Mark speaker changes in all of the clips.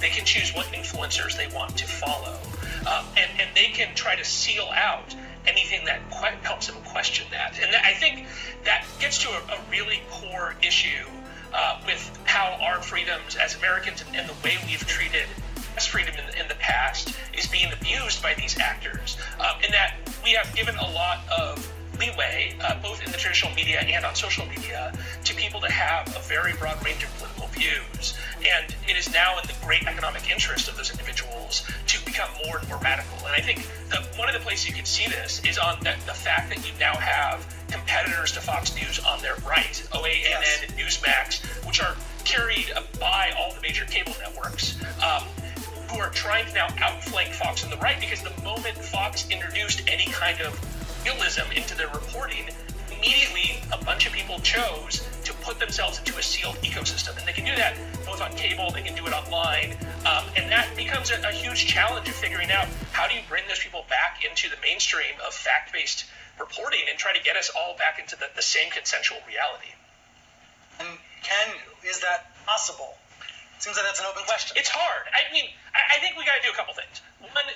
Speaker 1: They can choose what influencers they want to follow, um, and and they can try to seal out anything that helps them question that. And I think that gets to a, a really core issue uh, with how our freedoms as Americans and, and the way we've treated press freedom in, in, the past is being abused by these actors. Um, in that we have given a lot of leeway, uh, both in the traditional media and on social media, to people to have a very broad range of political views. And it is now in the great economic interest of those individuals to become more and more radical. And I think that one of the places you can see this is on the, the fact that you now have competitors to Fox News on their right, OANN yes. and Newsmax, which are carried by all the major cable networks. Um, who are trying to now outflank Fox on the right because the moment Fox introduced any kind of realism into their reporting, immediately a bunch of people chose to put themselves into a sealed ecosystem. And they can do that both on cable, they can do it online. Um, and that becomes a, a, huge challenge of figuring out how do you bring those people back into the mainstream of fact based reporting and try to get us all back into the, the same consensual reality.
Speaker 2: And can, is that possible? Seems like that's an open question.
Speaker 1: It's hard. I mean, I, I think we got to do a couple things.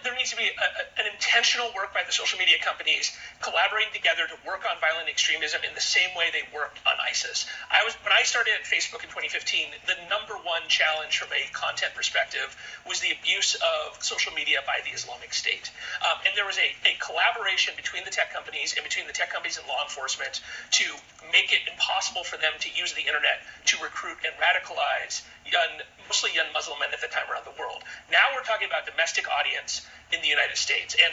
Speaker 1: There needs to be a, an intentional work by the social media companies collaborating together to work on violent extremism in the same way they worked on ISIS. I was when I started at Facebook in 2015. The number one challenge from a content perspective was the abuse of social media by the Islamic State, um, and there was a, a collaboration between the tech companies and between the tech companies and law enforcement to make it impossible for them to use the internet to recruit and radicalize young, mostly young Muslim men at the time around the world. Now we're talking about domestic audience in the United States, and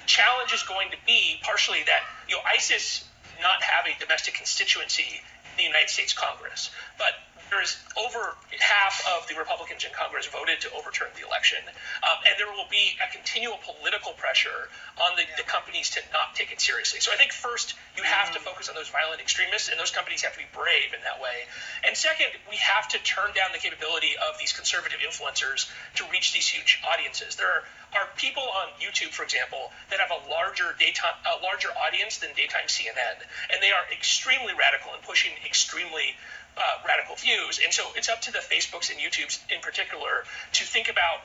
Speaker 1: the challenge is going to be partially that you know ISIS not have a domestic constituency in the United States Congress, but there's over half of the Republicans in Congress voted to overturn the election, um, and there will be a continual political pressure on the, the, companies to not take it seriously. So I think first you have to focus on those violent extremists, and those companies have to be brave in that way. And second, we have to turn down the capability of these conservative influencers to reach these huge audiences. There are are people on YouTube, for example, that have a larger daytime, a larger audience than daytime CNN, and they are extremely radical and pushing extremely uh, radical views. And so it's up to the Facebooks and YouTubes in particular to think about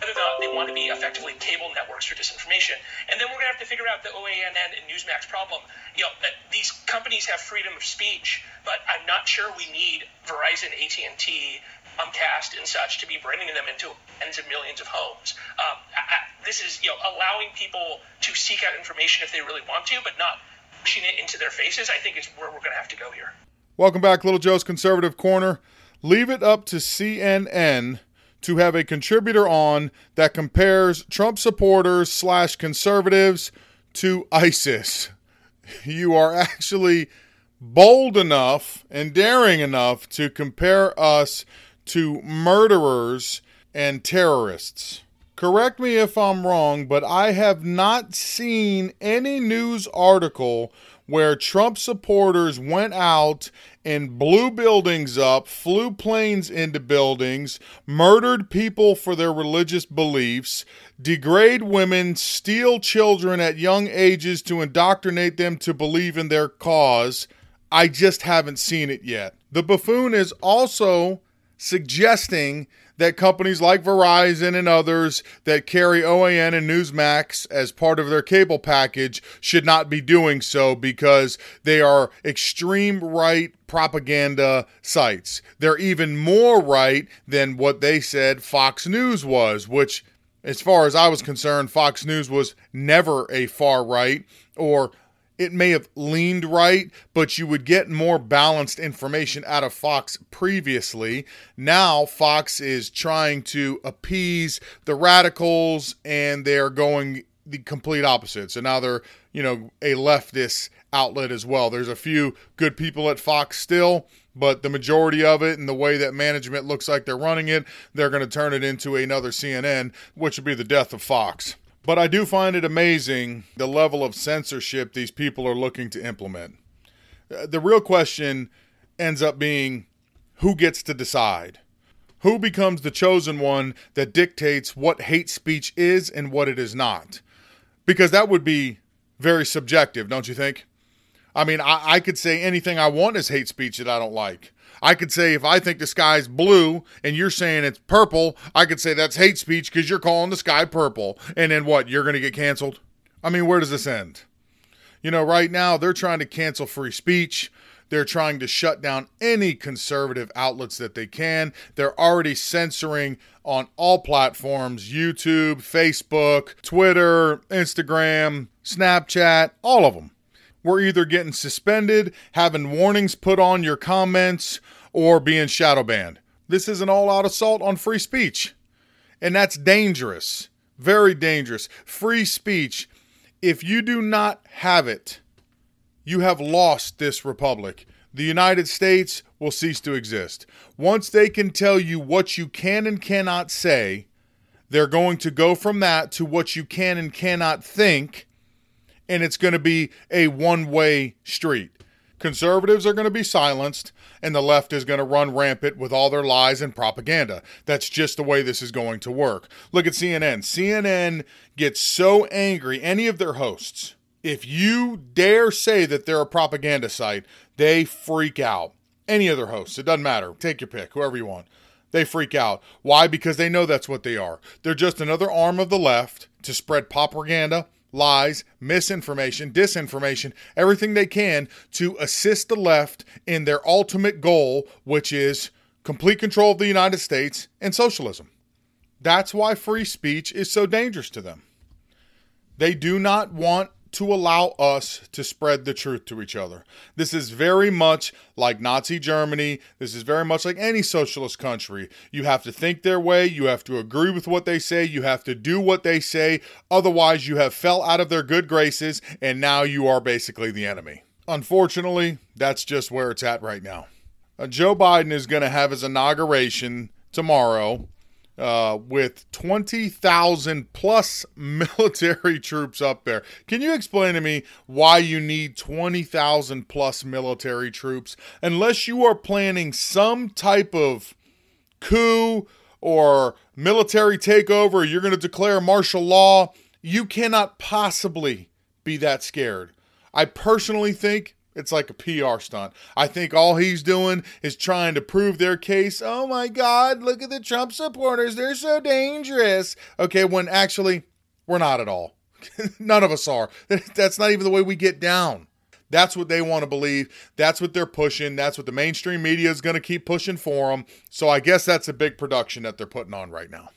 Speaker 1: whether or not they want to be effectively cable networks for disinformation. And then we're going to have to figure out the OANN and Newsmax problem. You know, that these companies have freedom of speech, but I'm not sure we need Verizon, AT&T, Comcast, and such to be bringing them into tens of millions of homes. Um, I, I, this is, you know, allowing people to seek out information if they really want to, but not pushing it into their faces. I think is where we're going to have to go here.
Speaker 3: Welcome back, Little Joe's Conservative Corner. Leave it up to CNN to have a contributor on that compares Trump supporters slash conservatives to ISIS. You are actually bold enough and daring enough to compare us to murderers and terrorists. Correct me if I'm wrong, but I have not seen any news article where Trump supporters went out and blew buildings up, flew planes into buildings, murdered people for their religious beliefs, degrade women, steal children at young ages to indoctrinate them to believe in their cause. I just haven't seen it yet. The buffoon is also suggesting that companies like Verizon and others that carry OAN and Newsmax as part of their cable package should not be doing so because they are extreme right propaganda sites. They're even more right than what they said Fox News was, which, as far as I was concerned, Fox News was never a far right or it may have leaned right, but you would get more balanced information out of Fox previously. Now, Fox is trying to appease the radicals and they're going the complete opposite. So now they're, you know, a leftist outlet as well. There's a few good people at Fox still, but the majority of it and the way that management looks like they're running it, they're going to turn it into another CNN, which would be the death of Fox. But I do find it amazing the level of censorship these people are looking to implement. Uh, the real question ends up being who gets to decide? Who becomes the chosen one that dictates what hate speech is and what it is not? Because that would be very subjective, don't you think? I mean, I, I could say anything I want is hate speech that I don't like. I could say if I think the sky's blue and you're saying it's purple, I could say that's hate speech because you're calling the sky purple. And then what? You're going to get canceled? I mean, where does this end? You know, right now they're trying to cancel free speech. They're trying to shut down any conservative outlets that they can. They're already censoring on all platforms YouTube, Facebook, Twitter, Instagram, Snapchat, all of them. We're either getting suspended, having warnings put on your comments, or being shadow banned. This is an all out assault on free speech. And that's dangerous. Very dangerous. Free speech, if you do not have it, you have lost this republic. The United States will cease to exist. Once they can tell you what you can and cannot say, they're going to go from that to what you can and cannot think, and it's going to be a one way street. Conservatives are going to be silenced, and the left is going to run rampant with all their lies and propaganda. That's just the way this is going to work. Look at CNN. CNN gets so angry, any of their hosts, if you dare say that they're a propaganda site, they freak out. Any other hosts, it doesn't matter. Take your pick, whoever you want. They freak out. Why? Because they know that's what they are. They're just another arm of the left to spread propaganda, lies, misinformation, disinformation, everything they can to assist the left in their ultimate goal, which is complete control of the United States and socialism. That's why free speech is so dangerous to them. They do not want to allow us to spread the truth to each other. This is very much like Nazi Germany. This is very much like any socialist country. You have to think their way, you have to agree with what they say, you have to do what they say. Otherwise, you have fell out of their good graces and now you are basically the enemy. Unfortunately, that's just where it's at right now. Uh, Joe Biden is going to have his inauguration tomorrow uh, with 20,000 plus military troops up there. Can you explain to me why you need 20,000 plus military troops unless you are planning some type of coup or military takeover? You're going to declare martial law. You cannot possibly be that scared. I personally think it's like a PR stunt. I think all he's doing is trying to prove their case. Oh my God, look at the Trump supporters. They're so dangerous. Okay, when actually, we're not at all. None of us are. That's not even the way we get down. That's what they want to believe. That's what they're pushing. That's what the mainstream media is going to keep pushing for them. So I guess that's a big production that they're putting on right now.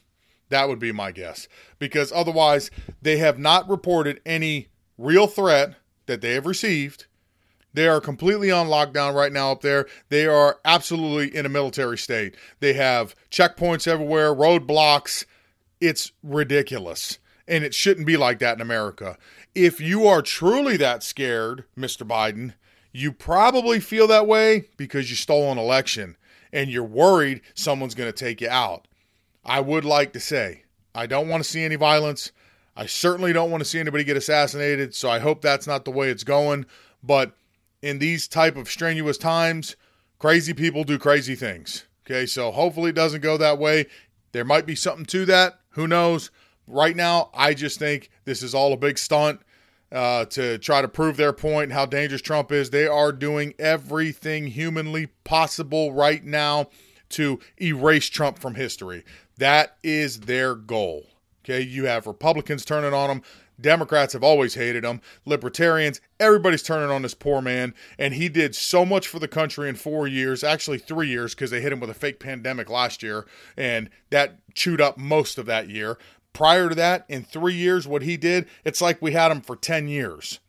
Speaker 3: That would be my guess. Because otherwise, they have not reported any real threat that they have received they are completely on lockdown right now up there. They are absolutely in a military state. They have checkpoints everywhere, roadblocks. It's ridiculous. And it shouldn't be like that in America. If you are truly that scared, Mr. Biden, you probably feel that way because you stole an election and you're worried someone's going to take you out. I would like to say, I don't want to see any violence. I certainly don't want to see anybody get assassinated, so I hope that's not the way it's going. But in these type of strenuous times, crazy people do crazy things. Okay, so hopefully it doesn't go that way. There might be something to that. Who knows? Right now, I just think this is all a big stunt uh, to try to prove their point, how dangerous Trump is. They are doing everything humanly possible right now to erase Trump from history. That is their goal. Okay, you have Republicans turning on them. Democrats have always hated him. Libertarians, everybody's turning on this poor man. And he did so much for the country in four years, actually three years, because they hit him with a fake pandemic last year. And that chewed up most of that year. Prior to that, in three years, what he did, it's like we had him for 10 years.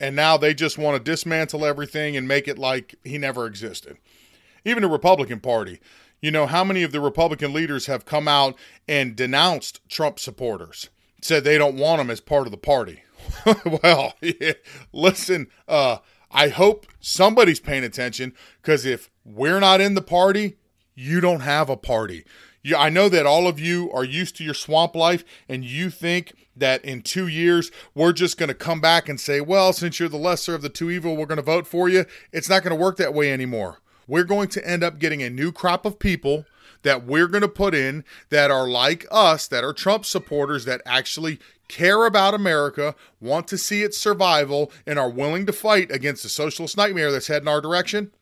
Speaker 3: And now they just want to dismantle everything and make it like he never existed. Even the Republican Party. You know, how many of the Republican leaders have come out and denounced Trump supporters? Said they don't want him as part of the party. well, listen, uh, I hope somebody's paying attention because if we're not in the party, you don't have a party. You, I know that all of you are used to your swamp life and you think that in two years we're just going to come back and say, well, since you're the lesser of the two evil, we're going to vote for you. It's not going to work that way anymore. We're going to end up getting a new crop of people that we're going to put in that are like us, that are Trump supporters, that actually care about America, want to see its survival, and are willing to fight against the socialist nightmare that's heading our direction,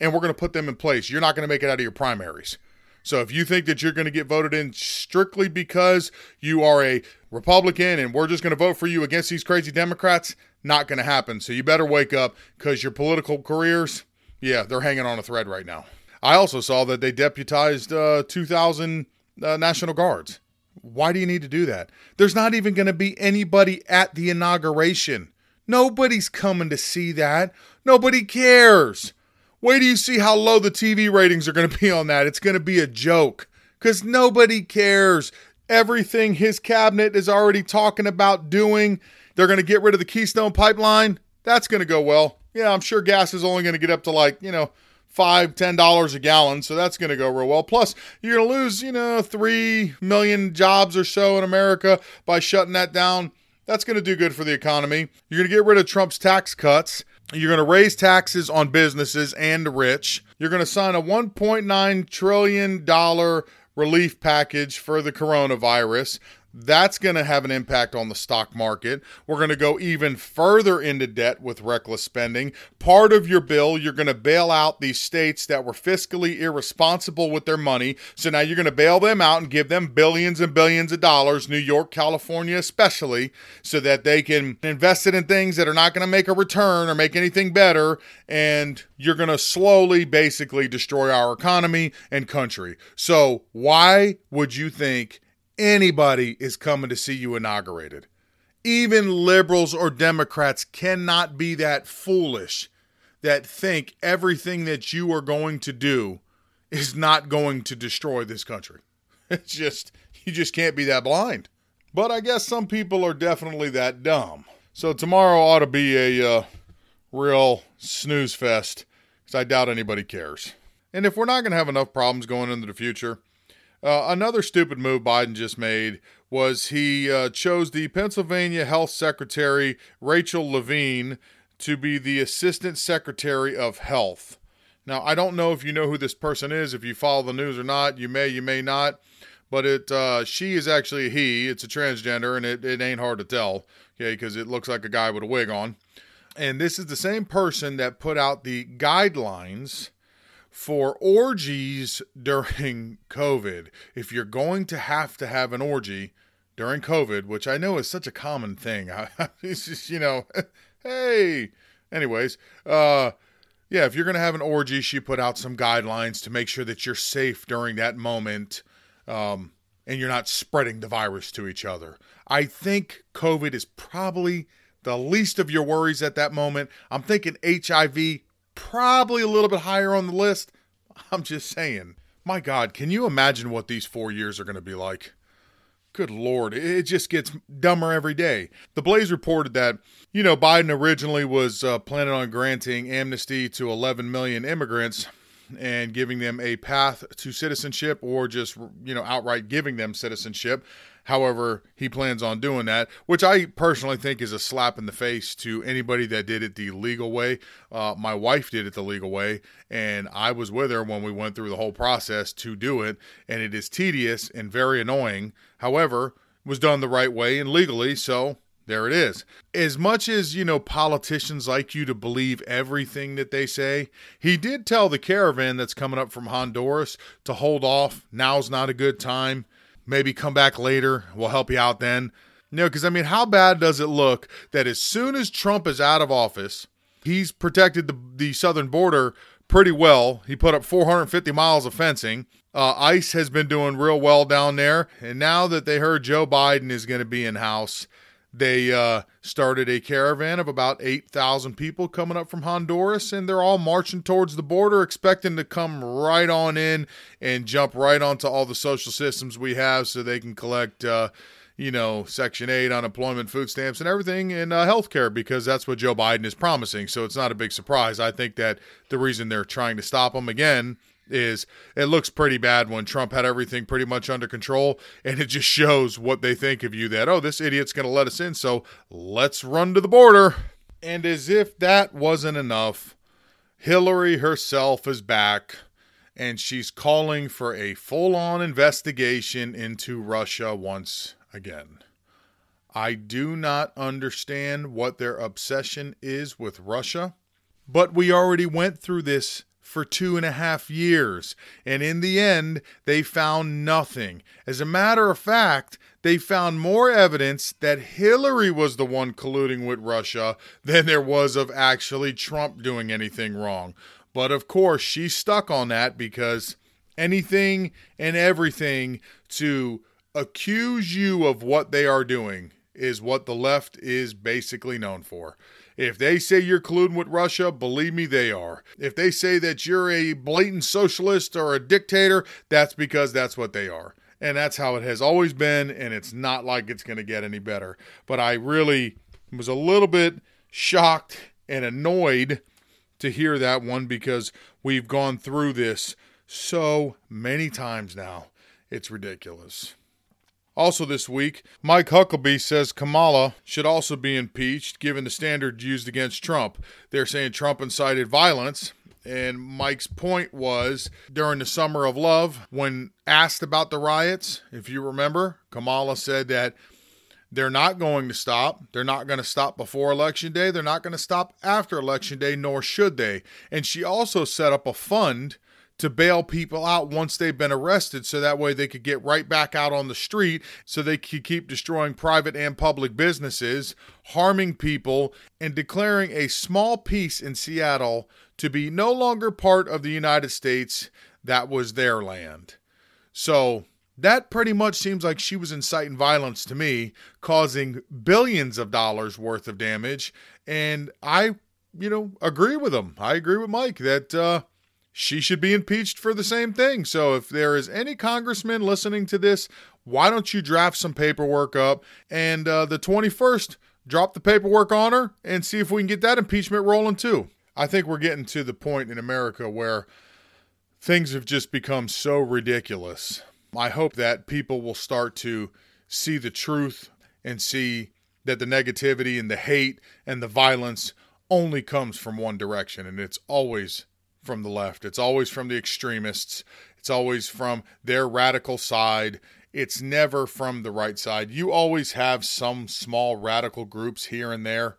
Speaker 3: and we're going to put them in place. You're not going to make it out of your primaries. So if you think that you're going to get voted in strictly because you are a Republican and we're just going to vote for you against these crazy Democrats, not going to happen. So you better wake up because your political careers, yeah, they're hanging on a thread right now. I also saw that they deputized uh, 2,000 uh, National Guards. Why do you need to do that? There's not even going to be anybody at the inauguration. Nobody's coming to see that. Nobody cares. Wait do you see how low the TV ratings are going to be on that. It's going to be a joke because nobody cares. Everything his cabinet is already talking about doing, they're going to get rid of the Keystone pipeline. That's going to go well. Yeah, I'm sure gas is only going to get up to like, you know, five, ten dollars a gallon, so that's going to go real well. Plus, you're going to lose, you know, three million jobs or so in America by shutting that down. That's going to do good for the economy. You're going to get rid of Trump's tax cuts. You're going to raise taxes on businesses and rich. You're going to sign a 1.9 trillion dollar relief package for the coronavirus. That's going to have an impact on the stock market. We're going to go even further into debt with reckless spending. Part of your bill, you're going to bail out these states that were fiscally irresponsible with their money. So now you're going to bail them out and give them billions and billions of dollars, New York, California especially, so that they can invest it in things that are not going to make a return or make anything better. And you're going to slowly basically destroy our economy and country. So, why would you think? Anybody is coming to see you inaugurated. Even liberals or Democrats cannot be that foolish that think everything that you are going to do is not going to destroy this country. It's just, you just can't be that blind. But I guess some people are definitely that dumb. So tomorrow ought to be a uh, real snooze fest because I doubt anybody cares. And if we're not going to have enough problems going into the future, uh, another stupid move Biden just made was he uh, chose the Pennsylvania Health Secretary, Rachel Levine, to be the Assistant Secretary of Health. Now, I don't know if you know who this person is, if you follow the news or not. You may, you may not. But it, uh, she is actually a he. It's a transgender, and it, it ain't hard to tell, okay, because it looks like a guy with a wig on. And this is the same person that put out the guidelines for orgies during COVID, if you're going to have to have an orgy during COVID, which I know is such a common thing, it's just, you know, hey, anyways, uh, yeah, if you're going to have an orgy, she put out some guidelines to make sure that you're safe during that moment um, and you're not spreading the virus to each other. I think COVID is probably the least of your worries at that moment. I'm thinking HIV probably a little bit higher on the list. I'm just saying. My God, can you imagine what these four years are going to be like? Good Lord, it just gets dumber every day. The Blaze reported that, you know, Biden originally was uh, planning on granting amnesty to 11 million immigrants and giving them a path to citizenship or just, you know, outright giving them citizenship. However, he plans on doing that, which I personally think is a slap in the face to anybody that did it the legal way. Uh, my wife did it the legal way, and I was with her when we went through the whole process to do it, and it is tedious and very annoying. However, was done the right way and legally, so there it is. As much as, you know, politicians like you to believe everything that they say, he did tell the caravan that's coming up from Honduras to hold off. Now's not a good time maybe come back later. We'll help you out then. You know, because I mean, how bad does it look that as soon as Trump is out of office, he's protected the, the southern border pretty well. He put up 450 miles of fencing. Uh, ICE has been doing real well down there. And now that they heard Joe Biden is going to be in house, they uh, started a caravan of about 8,000 people coming up from Honduras, and they're all marching towards the border, expecting to come right on in and jump right onto all the social systems we have so they can collect, uh, you know, Section 8 unemployment, food stamps, and everything, and uh, health care because that's what Joe Biden is promising. So it's not a big surprise. I think that the reason they're trying to stop them again is it looks pretty bad when Trump had everything pretty much under control, and it just shows what they think of you that, oh, this idiot's going to let us in, so let's run to the border. And as if that wasn't enough, Hillary herself is back, and she's calling for a full on investigation into Russia once again. I do not understand what their obsession is with Russia, but we already went through this for two and a half years, and in the end, they found nothing. As a matter of fact, they found more evidence that Hillary was the one colluding with Russia than there was of actually Trump doing anything wrong. But of course, she's stuck on that because anything and everything to accuse you of what they are doing is what the left is basically known for. If they say you're colluding with Russia, believe me, they are. If they say that you're a blatant socialist or a dictator, that's because that's what they are. And that's how it has always been, and it's not like it's going to get any better. But I really was a little bit shocked and annoyed to hear that one because we've gone through this so many times now. It's ridiculous. Also, this week, Mike Huckabee says Kamala should also be impeached given the standard used against Trump. They're saying Trump incited violence. And Mike's point was during the summer of love, when asked about the riots, if you remember, Kamala said that they're not going to stop. They're not going to stop before Election Day. They're not going to stop after Election Day, nor should they. And she also set up a fund to bail people out once they've been arrested so that way they could get right back out on the street so they could keep destroying private and public businesses, harming people, and declaring a small piece in Seattle to be no longer part of the United States that was their land. So that pretty much seems like she was inciting violence to me, causing billions of dollars worth of damage. And I, you know, agree with him. I agree with Mike that uh, she should be impeached for the same thing. So if there is any congressman listening to this, why don't you draft some paperwork up and uh, the 21st, drop the paperwork on her and see if we can get that impeachment rolling too. I think we're getting to the point in America where things have just become so ridiculous. I hope that people will start to see the truth and see that the negativity and the hate and the violence only comes from one direction and it's always from the left. It's always from the extremists. It's always from their radical side. It's never from the right side. You always have some small radical groups here and there,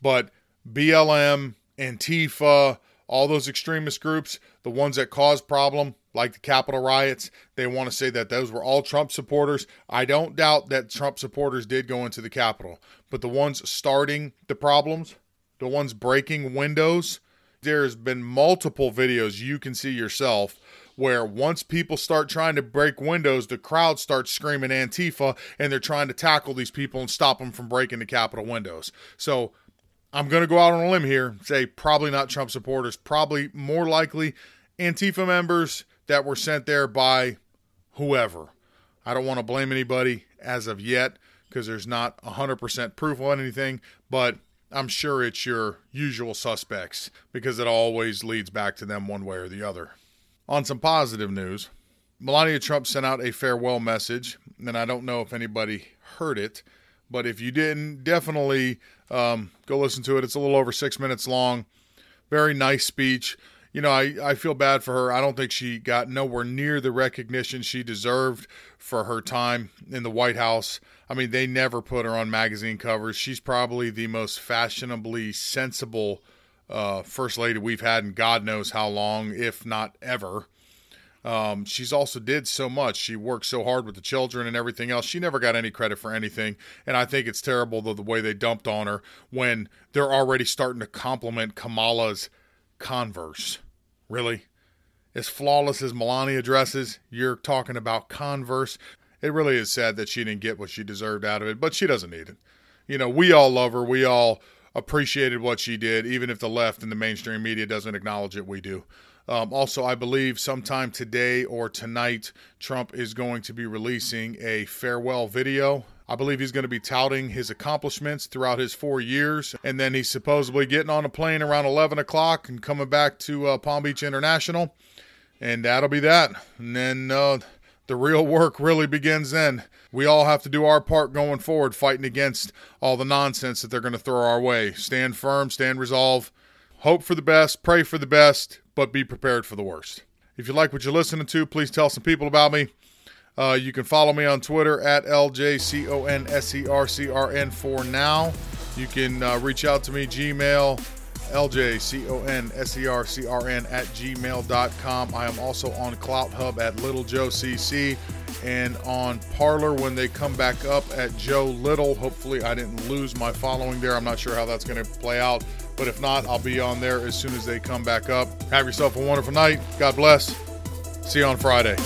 Speaker 3: but BLM, Antifa, all those extremist groups, the ones that cause problem, like the Capitol riots, they want to say that those were all Trump supporters. I don't doubt that Trump supporters did go into the Capitol, but the ones starting the problems, the ones breaking windows, there's been multiple videos you can see yourself where once people start trying to break windows, the crowd starts screaming Antifa and they're trying to tackle these people and stop them from breaking the Capitol windows. So I'm going to go out on a limb here, say probably not Trump supporters, probably more likely Antifa members that were sent there by whoever. I don't want to blame anybody as of yet because there's not 100% proof on anything, but I'm sure it's your usual suspects because it always leads back to them one way or the other. On some positive news, Melania Trump sent out a farewell message, and I don't know if anybody heard it, but if you didn't, definitely um, go listen to it. It's a little over six minutes long. Very nice speech. You know, I, I feel bad for her. I don't think she got nowhere near the recognition she deserved for her time in the White House. I mean, they never put her on magazine covers. She's probably the most fashionably sensible uh, first lady we've had in God knows how long, if not ever. Um, she's also did so much. She worked so hard with the children and everything else. She never got any credit for anything, and I think it's terrible the, the way they dumped on her when they're already starting to compliment Kamala's Converse. Really? As flawless as Melania dresses, you're talking about Converse. It really is sad that she didn't get what she deserved out of it, but she doesn't need it. You know, we all love her. We all appreciated what she did, even if the left and the mainstream media doesn't acknowledge it. We do. Um, also, I believe sometime today or tonight, Trump is going to be releasing a farewell video. I believe he's going to be touting his accomplishments throughout his four years, and then he's supposedly getting on a plane around 11 o'clock and coming back to uh, Palm Beach International, and that'll be that. And then uh, the real work really begins then. We all have to do our part going forward, fighting against all the nonsense that they're going to throw our way. Stand firm, stand resolve, hope for the best, pray for the best, but be prepared for the worst. If you like what you're listening to, please tell some people about me. Uh, you can follow me on Twitter at LJCONSERCRN for now. You can uh, reach out to me, Gmail, LJCONSERCRN at gmail.com. I am also on Clout Hub at Little Joe CC and on Parler when they come back up at Joe Little. Hopefully, I didn't lose my following there. I'm not sure how that's going to play out, but if not, I'll be on there as soon as they come back up. Have yourself a wonderful night. God bless. See you on Friday.